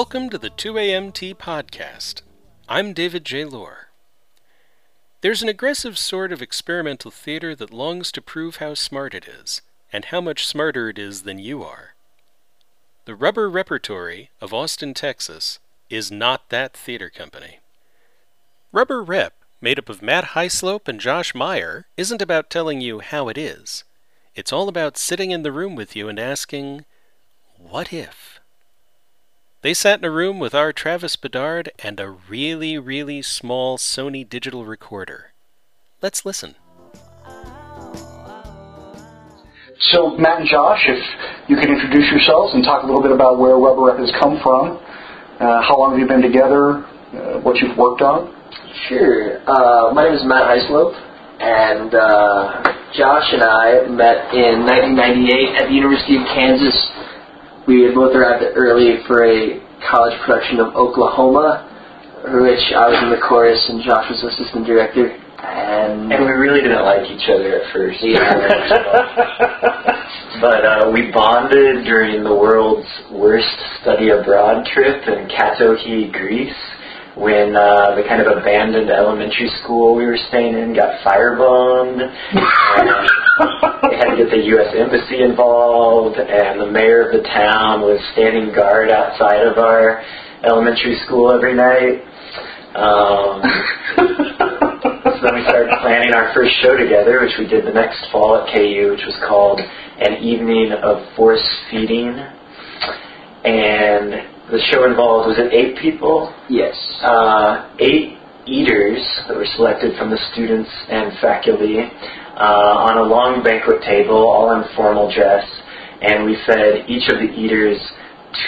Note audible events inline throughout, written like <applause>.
Welcome to the 2AMT podcast. I'm David J. Lohr. There's an aggressive sort of experimental theater that longs to prove how smart it is, and how much smarter it is than you are. The Rubber Repertory of Austin, Texas, is not that theater company. Rubber Rep, made up of Matt Hislope and Josh Meyer, isn't about telling you how it is. It's all about sitting in the room with you and asking, What if? They sat in a room with our Travis Bedard and a really, really small Sony digital recorder. Let's listen. So, Matt and Josh, if you could introduce yourselves and talk a little bit about where Rubber Rep has come from, uh, how long have you been together, uh, what you've worked on? Sure. Uh, my name is Matt Hislope, and uh, Josh and I met in 1998 at the University of Kansas. We had both arrived early for a college production of Oklahoma, which I was in the chorus and Josh was assistant director. And, And we really didn't like each other at first. Yeah. <laughs> but uh, we bonded during the world's worst study abroad trip in Katohi, Greece, when uh, the kind of abandoned elementary school we were staying in got firebombed. and they had to get the U.S. Embassy involved, and the mayor of the town was standing guard outside of our elementary school every night. Um, <laughs> so then we started planning our first show together, which we did the next fall at KU, which was called An Evening of Force Feeding. And the show involved, was it eight people? yes. Uh, eight eaters that were selected from the students and faculty uh, on a long banquet table, all in formal dress. And we fed each of the eaters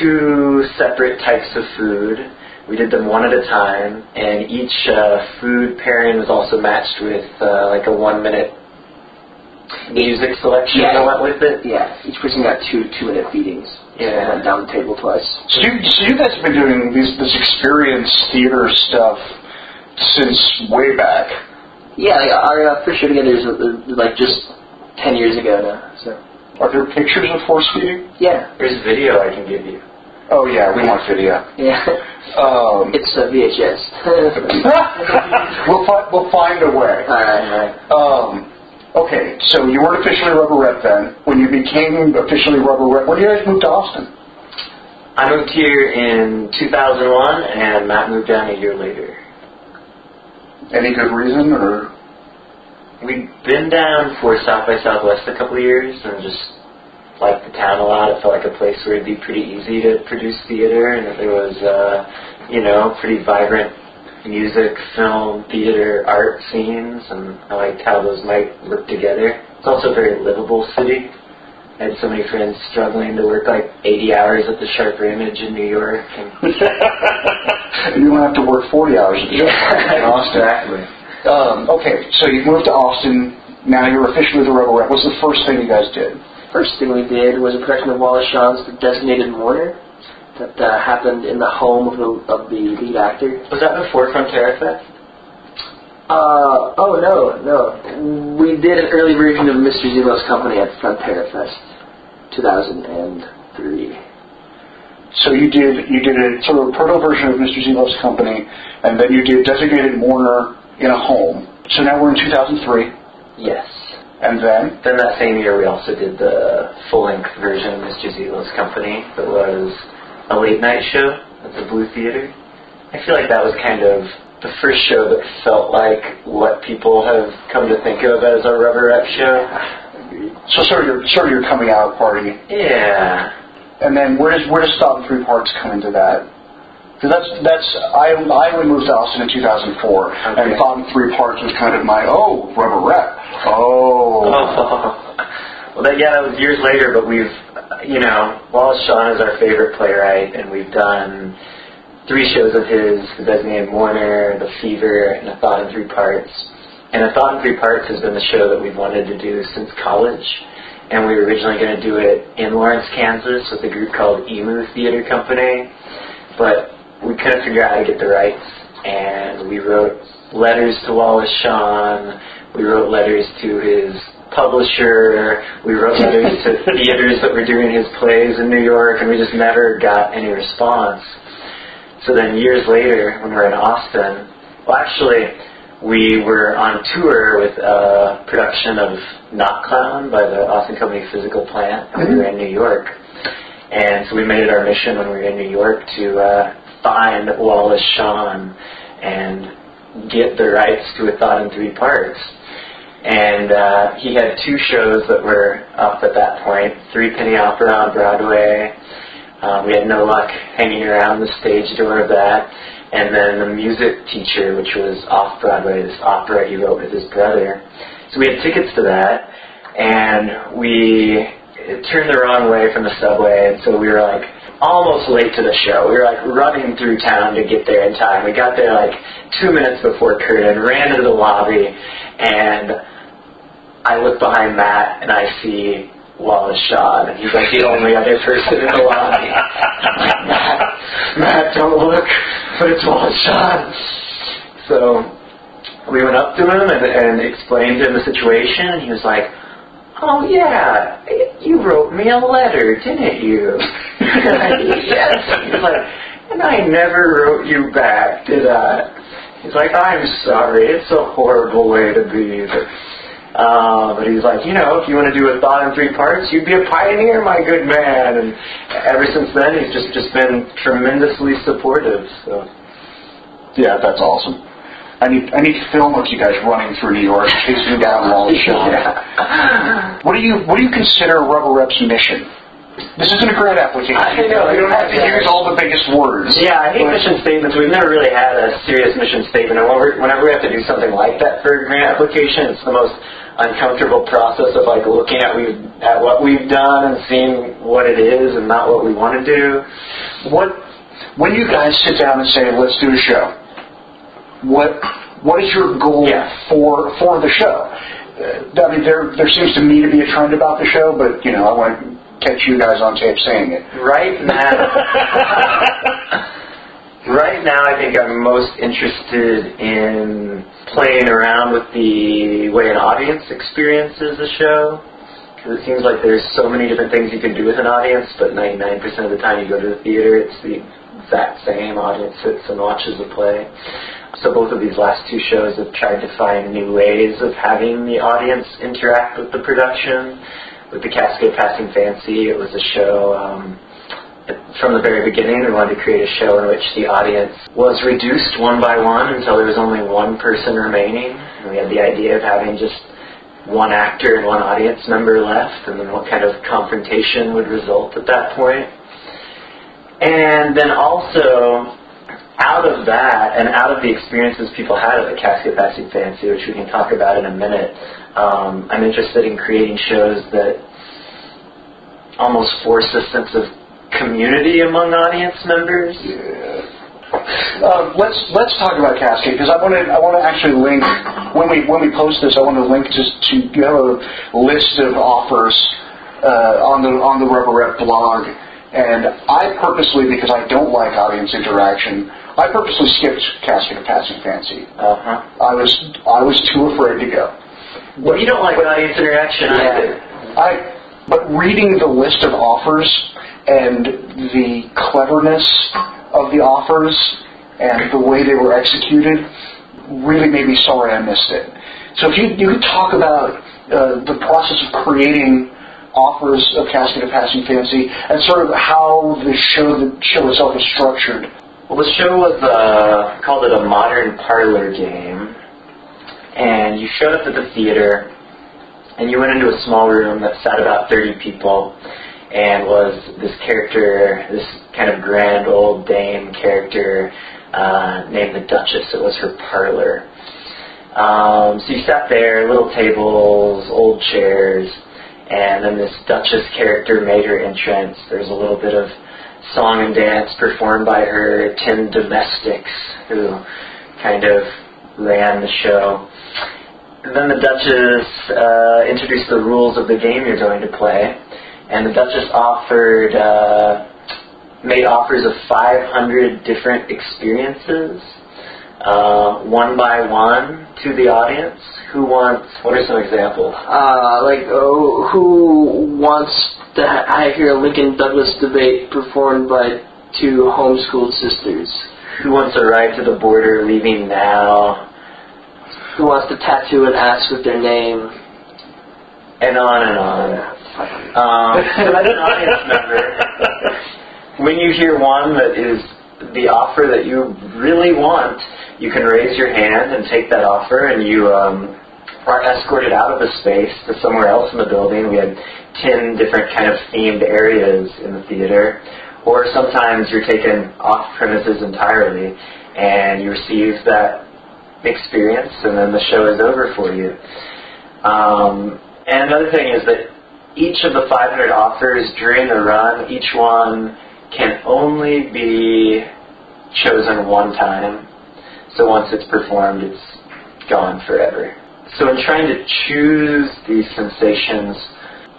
two separate types of food. We did them one at a time, and each uh, food pairing was also matched with uh, like a one minute music selection Yeah. that went with it. Yeah, each person got two two-minute feedings. Yeah. And went down the table twice. So you, so you guys have been doing these, this experience theater stuff since way back. Yeah, like our uh, first show together is uh, like just 10 years ago now. So, Are there pictures of force feeding? yeah. There's video I can give you. Oh yeah, we want video. Yeah. Um, It's a VHS. <laughs> we'll, fi- we'll find a way. alright, alright. Um, okay, so you weren't officially Rubber Rep then. When you became officially Rubber Rep, when did you guys move to Austin? I moved here in 2001, and Matt moved down a year later. Any good reason, or We'd been down for South by Southwest a couple of years and just liked the town a lot. It felt like a place where it'd be pretty easy to produce theater and that there was, uh, you know, pretty vibrant music, film, theater, art scenes, and I liked how those might work together. It's also a very livable city. I had so many friends struggling to work like 80 hours at the Sharper Image in New York. And <laughs> you don't have to work 40 hours a day in Austin? exactly. Um, okay, so you moved to Austin. Now you're officially the Rubber Rep. What's the first thing you guys did? First thing we did was a production of Wallace Shawn's The Designated Mourner that uh, happened in the home of the, of the lead actor. Was that before Frontera Fest? Uh, oh no, no. We did an early version of Mr. Zelo's Company at Frontera Fest, 2003. So you did you did a sort of a proto version of Mr. Zelo's Company, and then you did Designated Mourner in a home. So now we're in 2003, Yes. and then Then that same year, we also did the full-length version of Mr. Zelo's Company that was a late-night show at the Blue Theater. I feel like that was kind of the first show that felt like what people have come to think of as a rubber rep show. so sort of your sort of your coming out party, Yeah. and then where does where does Thought in Three Parts come into that? Because that's that's I I only moved to Austin in 2004, and Okay. Thought in Three Parts was kind of my oh Rubber Rep. Oh. oh. <laughs> well, that, yeah, that was years later, but we've, you know, Wallace Shawn is our favorite playwright, and we've done three shows of his, The Designated Mourner, The Fever, and A Thought in Three Parts. And A Thought in Three Parts has been the show that we've wanted to do since college. And we were originally going to do it in Lawrence, Kansas with a group called Emu Theater Company. But we couldn't figure out how to get the rights. And we wrote letters to Wallace Shawn. We wrote letters to his publisher. We wrote letters to <laughs> theaters that were doing his plays in New York, and we just never got any response. So then years later, when we were in Austin, well, actually, we were on tour with a production of Not Clown by the Austin Company Physical Plant, and we were in New York. And so we made it our mission when we were in New York to uh, find Wallace Shawn and get the rights to a thought in three parts. And uh, he had two shows that were up at that point, Three Penny Opera on Broadway. Um, we had no luck hanging around the stage door of that. And then The Music Teacher, which was off Broadway, this opera he wrote with his brother. So we had tickets to that, and we turned the wrong way from the subway, and so we were like almost late to the show. We were like running through town to get there in time. We got there like two minutes before curtain, ran into the lobby, and I look behind Matt and I see Wallace Shawn, and he's like the only other person in the lobby. Matt, <laughs> Matt, don't look, but it's Wallace Shawn. So we went up to him and, and explained to him the situation, and he was like, Oh yeah, you wrote me a letter, didn't you? <laughs> yes. He's like, and I never wrote you back, did I? He's like, I'm sorry, it's a horrible way to be. But, uh, but he's like, you know, if you want to do a thought in three parts, you'd be a pioneer, my good man. And ever since then, he's just just been tremendously supportive. So, Yeah, that's awesome. I need I need film with you guys running through New York, chasing down <laughs> Wallace Shawn. What do you what do you consider Rubber Rep's mission? This isn't a grant application. I know, you don't have to yeah. use all the biggest words. Yeah, I hate mission statements. We've never really had a serious mission statement, and whenever, whenever we have to do something like that for a grant application, it's the most uncomfortable process of like looking at we at what we've done and seeing what it is and not what we want to do. What when you guys sit down and say, "Let's do a show," what what is your goal Yeah. for for the show? Uh, I mean, there there seems to me to be a trend about the show, but you know, I want to catch you guys on tape saying it. Right now, <laughs> right now, I think I'm most interested in playing around with the way an audience experiences a show. Because it seems like there's so many different things you can do with an audience, but 99% of the time you go to the theater, it's the exact same audience sits and watches the play. So both of these last two shows have tried to find new ways of having the audience interact with the production. With the Casket Passing Fancy, it was a show um, from the very beginning. We wanted to create a show in which the audience was reduced one by one until there was only one person remaining. And we had the idea of having just one actor and one audience member left, and then what kind of confrontation would result at that point. And then also, out of that, and out of the experiences people had at the Casket Passing Fancy, which we can talk about in a minute, um, I'm interested in creating shows that almost force a sense of community among audience members. Uh, let's let's talk about Casket because I want to I want to actually link when we when we post this I want to link to to you have a list of offers uh, on the on the Rubber Rep blog and I purposely because I don't like audience interaction I purposely skipped Casket of Passing Fancy. Uh-huh. I was I was too afraid to go. Well, you don't like with audience interaction either. I but reading the list of offers and the cleverness of the offers and the way they were executed really made me sorry I missed it. So if you you could talk about uh, the process of creating offers of Casket of Passing Fancy and sort of how the show the show itself is structured. Well, the show was uh, called it a modern parlor game, and you showed up at the theater, and you went into a small room that sat about 30 people, and was this character, this kind of grand old dame character uh, named the Duchess. It was her parlor. Um, so you sat there, little tables, old chairs, and then this Duchess character made her entrance. There's a little bit of song and dance performed by her ten domestics who kind of ran the show. And then the Duchess uh, introduced the rules of the game you're going to play, and the Duchess offered uh, made offers of 500 different experiences, uh, one by one, to the audience. Who wants? What are some examples? Uh, like, oh, who wants to ha- I hear a Lincoln Douglas debate performed by two homeschooled sisters. Who wants a ride to the border leaving now? Who wants to tattoo an ass with their name? And on and on. Um, so that's an audience <laughs> member. When you hear one that is the offer that you really want, you can raise your hand and take that offer, and you um, are escorted out of the space to somewhere else in the building. We had ten different kind of themed areas in the theater, or sometimes you're taken off premises entirely, and you receive that experience, and then the show is over for you. Um, and another thing is that each of the 500 offers during the run, each one can only be chosen one time. So once it's performed, it's gone forever. So in trying to choose these sensations,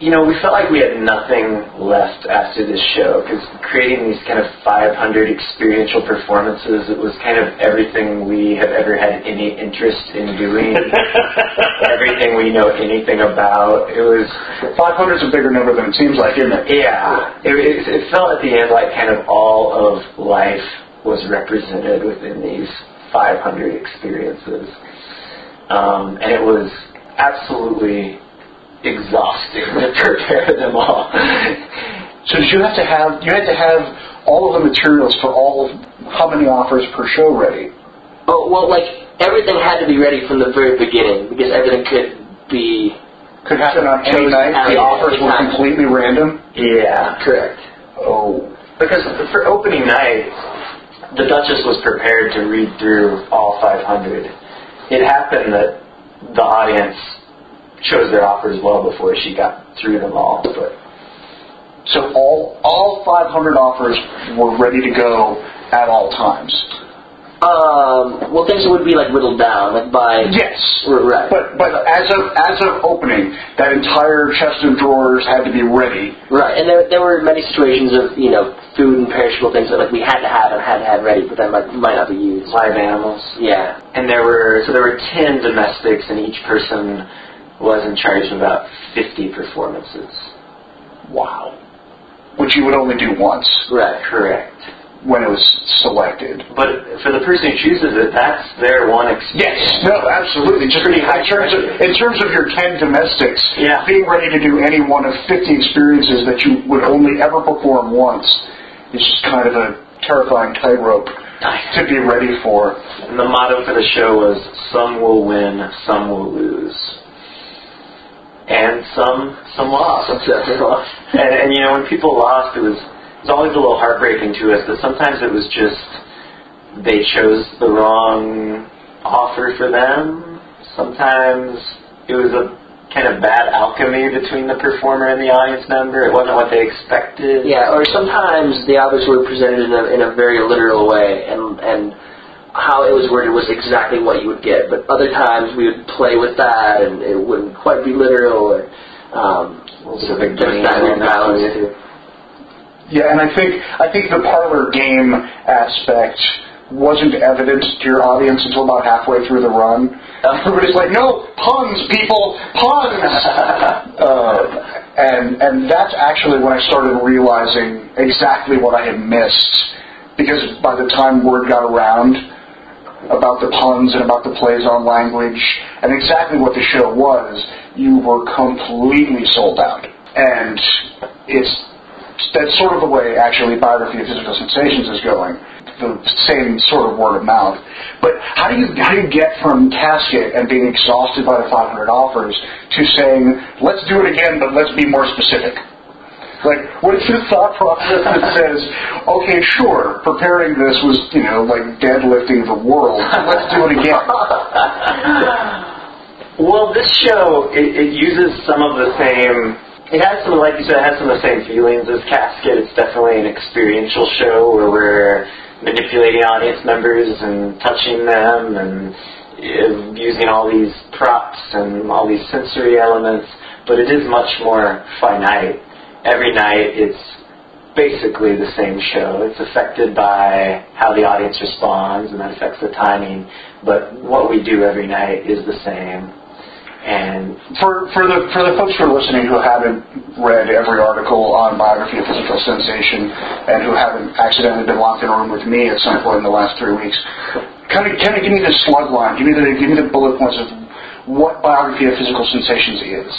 you know, we felt like we had nothing left after this show because creating these kind of 500 experiential performances, it was kind of everything we have ever had any interest in doing, <laughs> everything we know anything about. It was 500 is a bigger number than it seems like, isn't it? yeah, it, it, it felt at the end like kind of all of life was represented within these 500 experiences. Um, and it was absolutely exhausting to prepare them all. So did you have to have you had to have all of the materials for all of how many offers per show ready? Oh, well, like, everything had to be ready from the very beginning because everything could be Could happen on any night. The offers were time. completely random. yeah. correct. Oh, Because for opening night, the Duchess was prepared to read through all 500. It happened that the audience chose their offers well before she got through them all. But so all all 500 offers were ready to go at all times. Um, well, things would be like whittled down, like by Yes. right. But but as of as of opening, that entire chest of drawers had to be ready. Right, and there, there were many situations of you know food and perishable things that like we had to have and had to have ready, but that might might not be used. live animals. Yeah, And there were so there were 10 domestics, and each person was in charge of about 50 performances. Wow. Which you would only do once right. Correct. when it was selected. But for the person who chooses it, that's their one experience. Yes, no, absolutely. Just Pretty in high terms of in terms of your ten domestics, Yeah. being ready to do any one of fifty experiences that you would only ever perform once is just kind of a terrifying tightrope to be ready for. And the motto for the show was "Some will win, some will lose," and some some <laughs> lost. And, and you know, when people lost, it was it was always a little heartbreaking to us. But sometimes it was just they chose the wrong offer for them. Sometimes it was a kind of bad alchemy between the performer and the audience member. It wasn't what they expected. Yeah, or sometimes the objects were presented in a, in a very literal way, and and how it was worded was exactly what you would get. But other times we would play with that, and it wouldn't quite be literal. Or um, So the there's that weird balance too. Yeah, and I think I think the parlor game aspect wasn't evident to your audience until about halfway through the run. <laughs> Everybody's like, "No puns, people, puns!" uh, <laughs> and and that's actually when I started realizing exactly what I had missed, because by the time word got around about the puns and about the plays on language and exactly what the show was, you were completely sold out. And it's that's sort of the way actually biography of physical sensations is going. The same sort of word of mouth. But how do you how do you get from casket and being exhausted by the 500 offers to saying let's do it again, but let's be more specific? Like, what is the thought process that says, okay, sure, preparing this was, you know, like deadlifting the world. Let's do it again. <laughs> Well, this show it, it uses some of the same. It has some, like you said, it has some of the same feelings as Casket. It's definitely an experiential show where we're manipulating audience members and touching them and using all these props and all these sensory elements. But it is much more finite. Every night, it's basically the same show. It's affected by how the audience responds, and that affects the timing. But what we do every night is the same. And For, for the for the folks who are listening who haven't read every article on biography of physical sensation and who haven't accidentally been locked in a room with me at some point in the last three weeks, kind of kind of give me the slug line, give me the give me the bullet points of what biography of physical sensations is.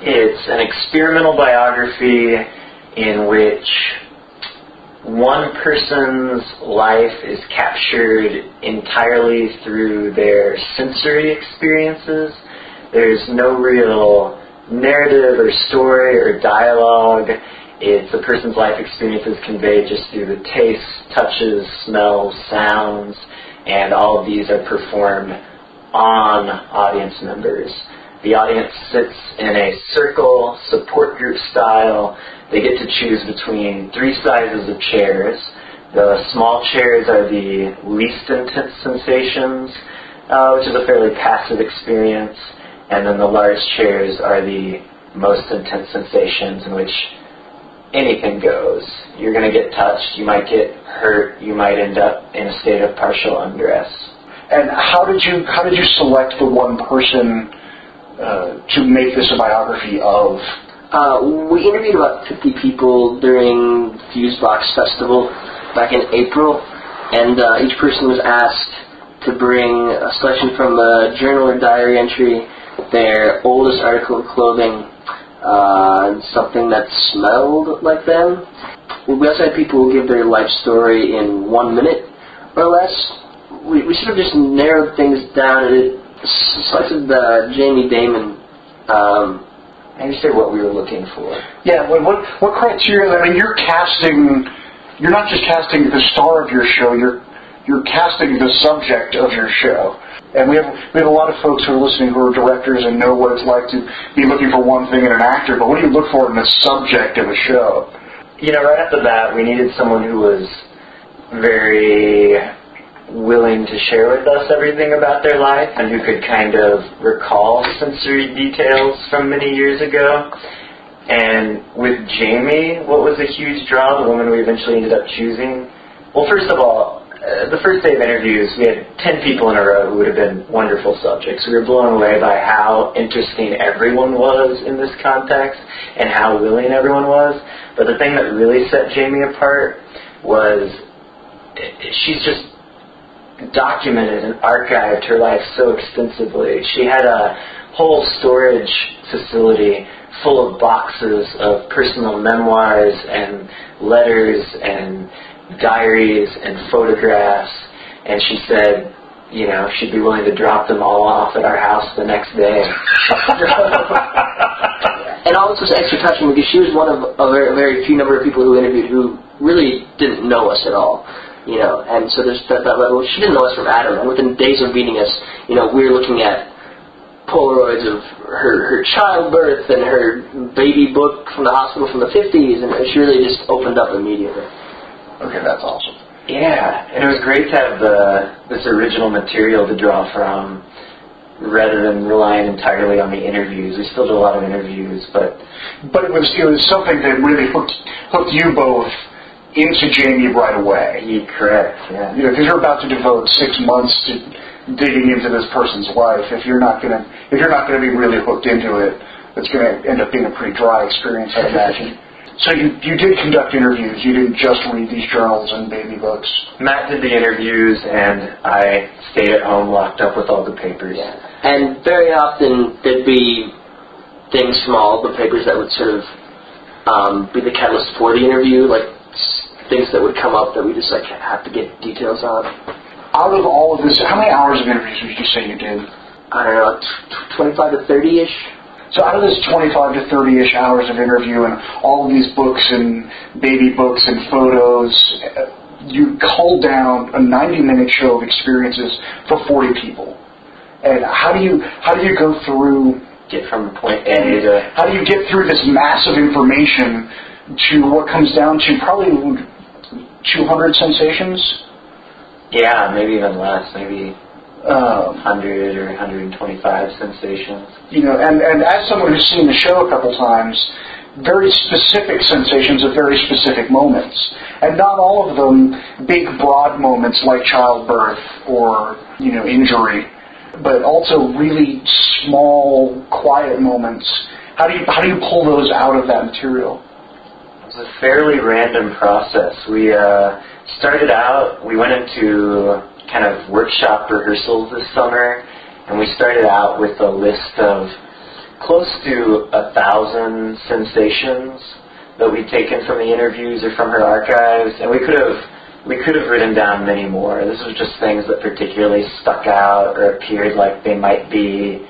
It's an experimental biography in which one person's life is captured entirely through their sensory experiences. There's no real narrative or story or dialogue. It's a person's life experiences conveyed just through the tastes, touches, smells, sounds, and all of these are performed on audience members. The audience sits in a circle, support group style. They get to choose between three sizes of chairs. The small chairs are the least intense sensations, uh, which is a fairly passive experience. And then the large chairs are the most intense sensations in which anything goes. You're going to get touched, you might get hurt, you might end up in a state of partial undress. And how did you how did you select the one person uh, to make this a biography of? Uh, we interviewed about 50 people during Fusebox Festival back in April, and uh, each person was asked to bring a selection from a journal or diary entry, their oldest article of clothing, uh, and something that smelled like them. We also had people give their life story in one minute or less. We, we sort of just narrowed things down, and it selected uh, Jamie Damon. Um, Maybe say what we were looking for. Yeah, what what, what criteria? I mean, you're casting. You're not just casting the star of your show. You're you're casting the subject of your show. And we have we have a lot of folks who are listening who are directors and know what it's like to be looking for one thing in an actor. But what do you look for in the subject of a show? You know, right off the bat, we needed someone who was very willing to share with us everything about their life and who could kind of recall sensory details from many years ago. And with Jamie, what was a huge draw, the woman we eventually ended up choosing? Well, first of all, uh, the first day of interviews, we had 10 people in a row who would have been wonderful subjects. We were blown away by how interesting everyone was in this context and how willing everyone was. But the thing that really set Jamie apart was she's just documented and archived her life so extensively. She had a whole storage facility full of boxes of personal memoirs and letters and diaries and photographs. And she said, you know, she'd be willing to drop them all off at our house the next day. <laughs> and all this was extra touching because she was one of a very, very few number of people who interviewed who really didn't know us at all you know, and so there's that, that level. She didn't know us from Adam, and within days of meeting us, you know, we were looking at Polaroids of her, her childbirth and her baby book from the hospital from the 50s, and she really just opened up immediately. Okay, that's awesome. Yeah, and it was great to have the this original material to draw from rather than relying entirely on the interviews. We still do a lot of interviews, but But it was it was something that really hooked hooked you both into Jamie right away. you correct, yeah. You know, because you're about to devote six months to digging into this person's life. If you're not gonna if you're not gonna be really hooked into it, it's gonna end up being a pretty dry experience, I imagine. So you you did conduct interviews. You didn't just read these journals and baby books. Matt did the interviews, and I stayed at home locked up with all the papers. Yeah. And very often there'd be things from all the papers that would sort of um, be the catalyst for the interview, like s- things that would come up that we just like have to get details on. Out of all of this, how many hours of interviews would you say you did? I don't know, t- 25 to 30 ish. So out of this 25 to 30-ish hours of interview and all of these books and baby books and photos, uh, you cull down a 90-minute show of experiences for 40 people. And how do you how do you go through Get from point A to how do you get through this massive information to what comes down to probably 200 sensations? yeah, maybe even less, maybe Um, 100 or 125 sensations. you know, and, and as someone who's seen the show a couple times, very specific sensations at very specific moments. And not all of them big, broad moments like childbirth or, you know, injury. but also really small, quiet moments. How do you how do you pull those out of that material? A fairly random process. We uh, started out, we went into kind of workshop rehearsals this summer, and we started out with a list of close to a thousand sensations that we'd taken from the interviews or from her archives, and we could have we could have written down many more. This was just things that particularly stuck out or appeared like they might be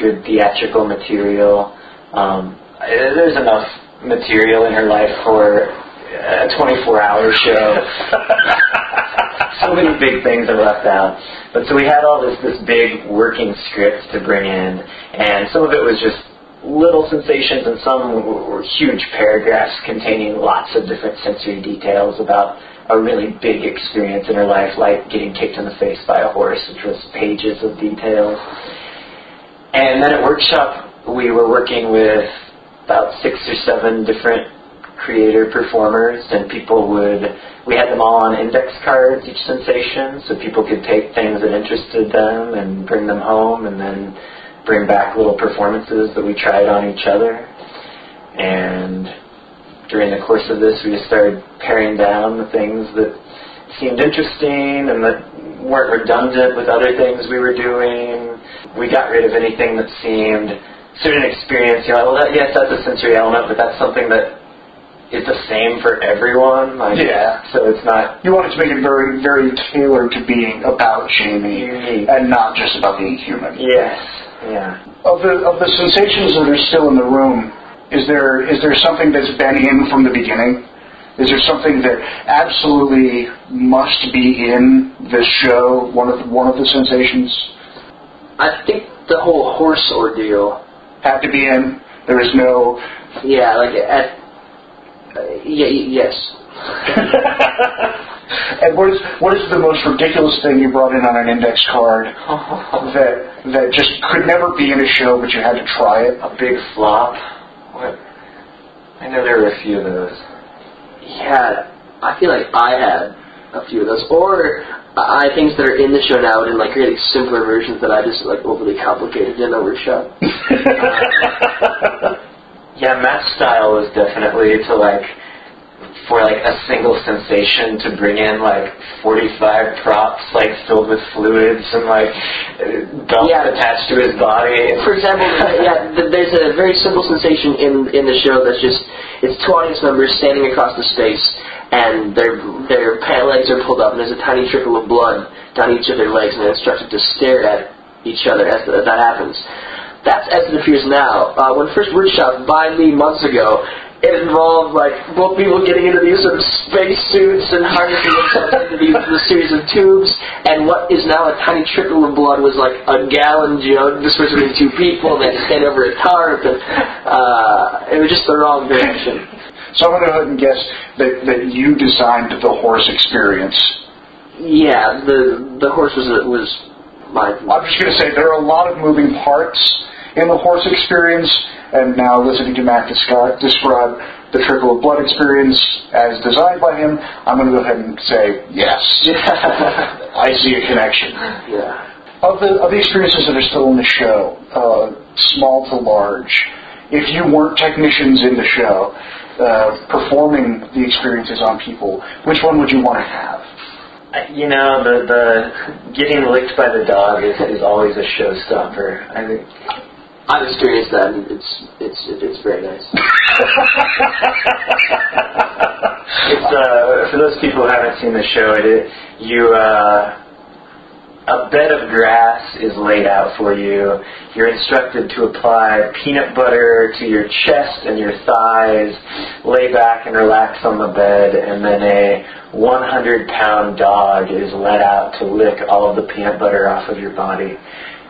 good theatrical material. Um, there's enough material in her life for a 24-hour show. <laughs> so many big things are left out. But so we had all this this big working script to bring in, and some of it was just little sensations, and some were huge paragraphs containing lots of different sensory details about a really big experience in her life, like getting kicked in the face by a horse, which was pages of details. And then at workshop, we were working with about six or seven different creator performers, and people would, we had them all on index cards, each sensation, so people could take things that interested them and bring them home, and then bring back little performances that we tried on each other. And during the course of this, we just started paring down the things that seemed interesting and that weren't redundant with other things we were doing. We got rid of anything that seemed certain experience. You know, well, that, yes, that's a sensory element, but that's something that is the same for everyone. Like, Yeah. So it's not You wanted to make it very, very tailored to being about Jamie unique. and not just about being human. Yes. Yeah. Of the of the sensations that are still in the room, is there is there something that's been in from the beginning? Is there something that absolutely must be in this show? One of the, one of the sensations I think the whole horse ordeal. Had to be in. There is no. Yeah, like at. Uh, yeah, yes. <laughs> and what is what is the most ridiculous thing you brought in on an index card <laughs> that that just could never be in a show, but you had to try it? A big flop. What? I know there were a few of those. Yeah, I feel like I had a few of those, or I things that are in the show now, and like creating simpler versions that I just like overly complicated in a workshop. <laughs> Yeah, Matt's style is definitely to like for like a single sensation to bring in like 45 props like filled with fluids and like belts Yeah. attached to his body. For example, yeah, th- there's a very simple sensation in in the show that's just it's two audience members standing across the space, and their their pant legs are pulled up, and there's a tiny trickle of blood down each of their legs, and they're instructed to stare at each other as, as that happens. That's as it appears now. Uh, when first workshop by me months ago, it involved like both people getting into these sort of space suits and harnessing themselves into these the series of tubes, and what is now a tiny trickle of blood was like a gallon jug dispersed between two people, and they stand over a tarp, and uh, it was just the wrong direction. So I'm going to go ahead and guess that, that you designed the horse experience. Yeah, the the horse was was my. I'm just going to say there are a lot of moving parts in the horse experience, and now listening to Matt describe, describe the trickle of blood experience as designed by him, I'm going to go ahead and say yes. <laughs> I see a connection. Yeah. Of the of the experiences that are still in the show, uh, small to large, if you weren't technicians in the show uh, performing the experiences on people, which one would you want to have? You know, the the getting licked by the dog is, is always a showstopper. I think I've experienced that, and it's it's it's very nice. <laughs> It's uh, for those people who haven't seen the show. It, it you uh, a bed of grass is laid out for you. You're instructed to apply peanut butter to your chest and your thighs. Lay back and relax on the bed, and then a 100-pound dog is let out to lick all of the peanut butter off of your body.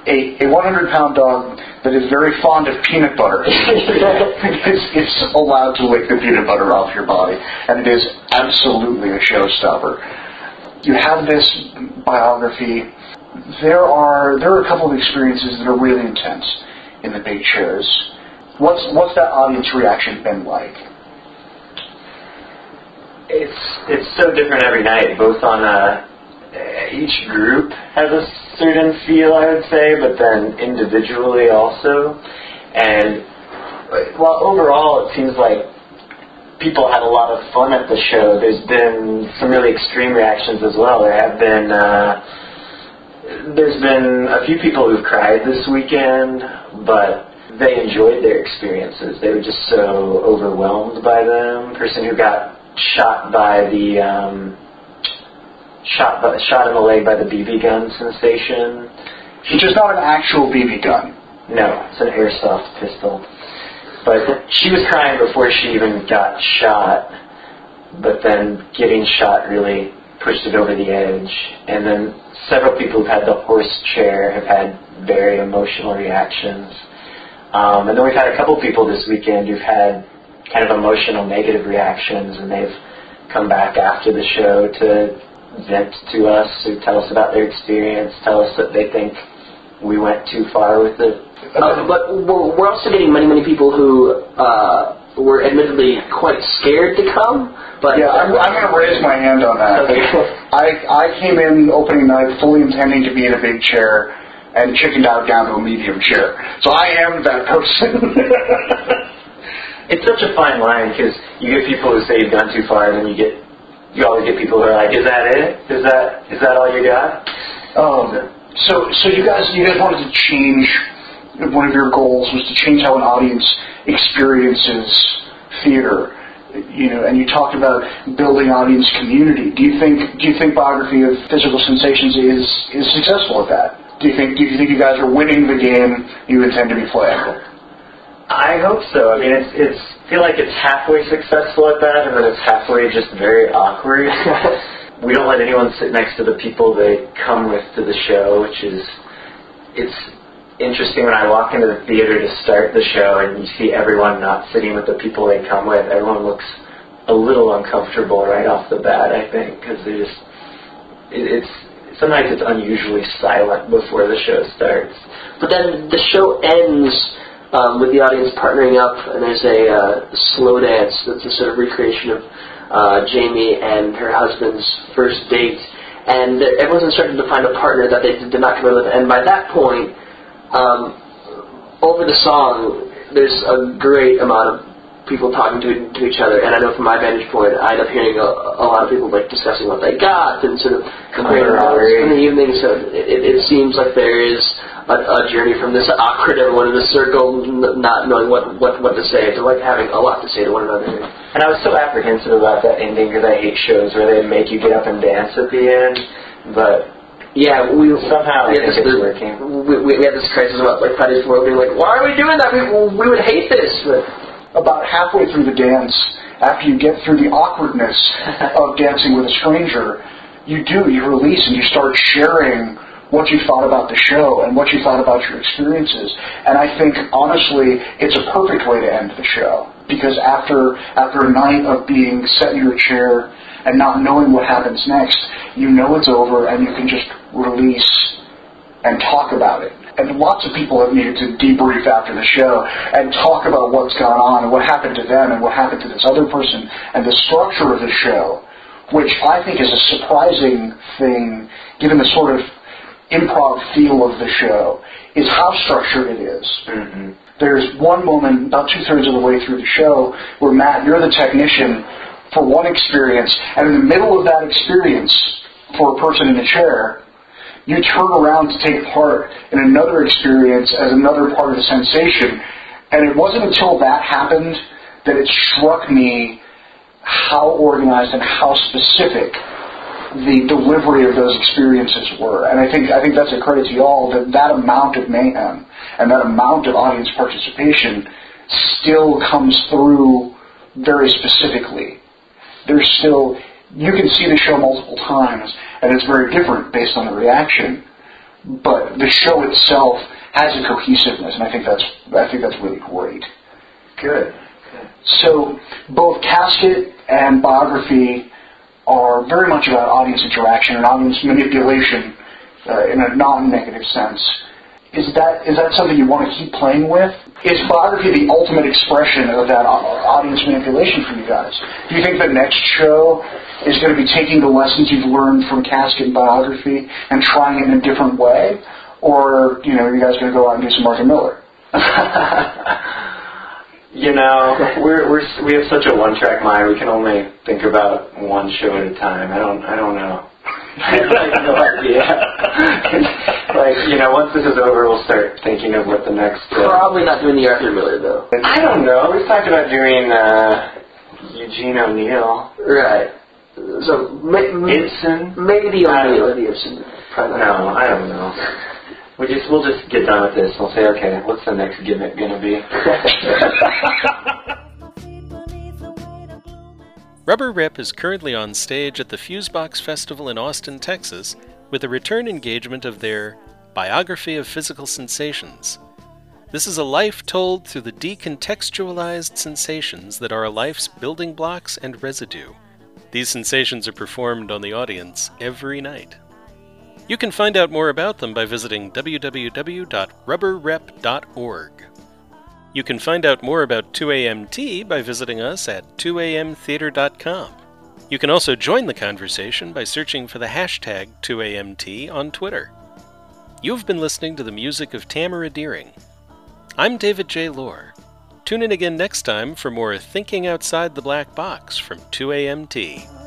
A, a 100 pound dog that is very fond of peanut butter <laughs> is, is allowed to lick the peanut butter off your body, and it is absolutely a showstopper. You have this biography. There are there are a couple of experiences that are really intense in the big shows. What's what's that audience reaction been like? It's it's so different every night, both on a each group has a certain feel, I would say, but then individually also. And well, overall, it seems like people had a lot of fun at the show. There's been some really extreme reactions as well. There have been uh, there's been a few people who've cried this weekend, but they enjoyed their experiences. They were just so overwhelmed by them. Person who got shot by the um, shot by, shot in the leg by the BB gun sensation. Which is not an actual BB gun. No, it's an airsoft pistol. But she was crying before she even got shot. But then getting shot really pushed it over the edge. And then several people who've had the horse chair have had very emotional reactions. Um, and then we've had a couple people this weekend who've had kind of emotional negative reactions, and they've come back after the show to vent to us or tell us about their experience, tell us that they think we went too far with it. Uh, but we're also getting many, many people who uh, were admittedly quite scared to come. But Yeah, I'm, I'm going to raise my hand on that. Okay. I, I came in opening night fully intending to be in a big chair and chickened out down to a medium chair. So I am that person. <laughs> It's such a fine line because you get people who say you've gone too far, and then you get you always get people who are like, "Is that it? Is that is that all you got?" um, so, so you guys, you guys wanted to change. One of your goals was to change how an audience experiences theater. You know, and you talked about building audience community. Do you think do you think biography of physical sensations is is successful at that? Do you think do you think you guys are winning the game you intend to be playing? I hope so. I mean, it's it's I feel like it's halfway successful at that, and then it's halfway just very awkward. <laughs> we don't let anyone sit next to the people they come with to the show, which is it's interesting when I walk into the theater to start the show and you see everyone not sitting with the people they come with. Everyone looks a little uncomfortable right off the bat. I think because they just it, it's sometimes it's unusually silent before the show starts. But then the show ends um, with the audience partnering up, and there's a uh, slow dance that's a sort of recreation of uh, Jamie and her husband's first date. And everyone's instructed to find a partner that they did not come with. And by that point, um, over the song, there's a great amount of people talking to, to each other. And I know from my vantage point, I end up hearing a, a lot of people like discussing what they got and sort of comparing notes in the evening. So it, it, it seems like there is a, a journey from this awkward everyone in the circle, n- not knowing what, what, what to say, to like having a lot to say to one another. And I was so apprehensive about that ending because I hate shows where they make you get up and dance at the end. But Yeah, we Somehow we had this, working. We, we, we had this crisis about like five days before being like, why are we doing that? We, we would hate this. But about halfway through the dance, after you get through the awkwardness <laughs> of dancing with a stranger, you do, you release and you start sharing what you thought about the show and what you thought about your experiences. And I think, honestly, it's a perfect way to end the show. Because after, after a night of being set in your chair and not knowing what happens next, you know it's over and you can just release and talk about it. And lots of people have needed to debrief after the show and talk about what's gone on and what happened to them and what happened to this other person and the structure of the show, which I think is a surprising thing given the sort of improv feel of the show, is how structured it is. Mm-hmm. There's one moment, about two thirds of the way through the show, where Matt, you're the technician for one experience, and in the middle of that experience, for a person in a chair, you turn around to take part in another experience as another part of the sensation. And it wasn't until that happened that it struck me how organized and how specific the delivery of those experiences were. And I think I think that's a credit to y'all that that amount of mayhem and that amount of audience participation still comes through very specifically. There's still you can see the show multiple times and it's very different based on the reaction. But the show itself has a cohesiveness and I think that's I think that's really great. Good. So both casket and biography are very much about audience interaction and audience manipulation uh, in a non-negative sense. Is that is that something you want to keep playing with? Is biography the ultimate expression of that audience manipulation for you guys? Do you think the next show is going to be taking the lessons you've learned from casket and biography and trying it in a different way, or you know, are you guys going to go out and do some Arthur Miller? <laughs> you know, we're we're we have such a one-track mind. We can only think about one show at a time. I don't I don't know. I have no idea. <laughs> like, you know, once this is over, we'll start thinking of what the next. Uh, Probably not doing the Arthur Miller though. I don't know. We've talked about doing uh, Eugene O'Neill. Right. So ma- Ibsen. Maybe the O'Neill the Ibsen. Probably no, I don't know. We just we'll just get done with this. We'll say, okay, what's the next gimmick gonna be? <laughs> <laughs> Rubber Rep is currently on stage at the Fusebox Festival in Austin, Texas, with a return engagement of their Biography of Physical Sensations. This is a life told through the decontextualized sensations that are a life's building blocks and residue. These sensations are performed on the audience every night. You can find out more about them by visiting www.rubberrep.org. You can find out more about 2AMT by visiting us at 2amtheater.com. You can also join the conversation by searching for the hashtag 2AMT on Twitter. You've been listening to the music of Tamara Deering. I'm David J. Loehr. Tune in again next time for more Thinking Outside the Black Box from 2AMT.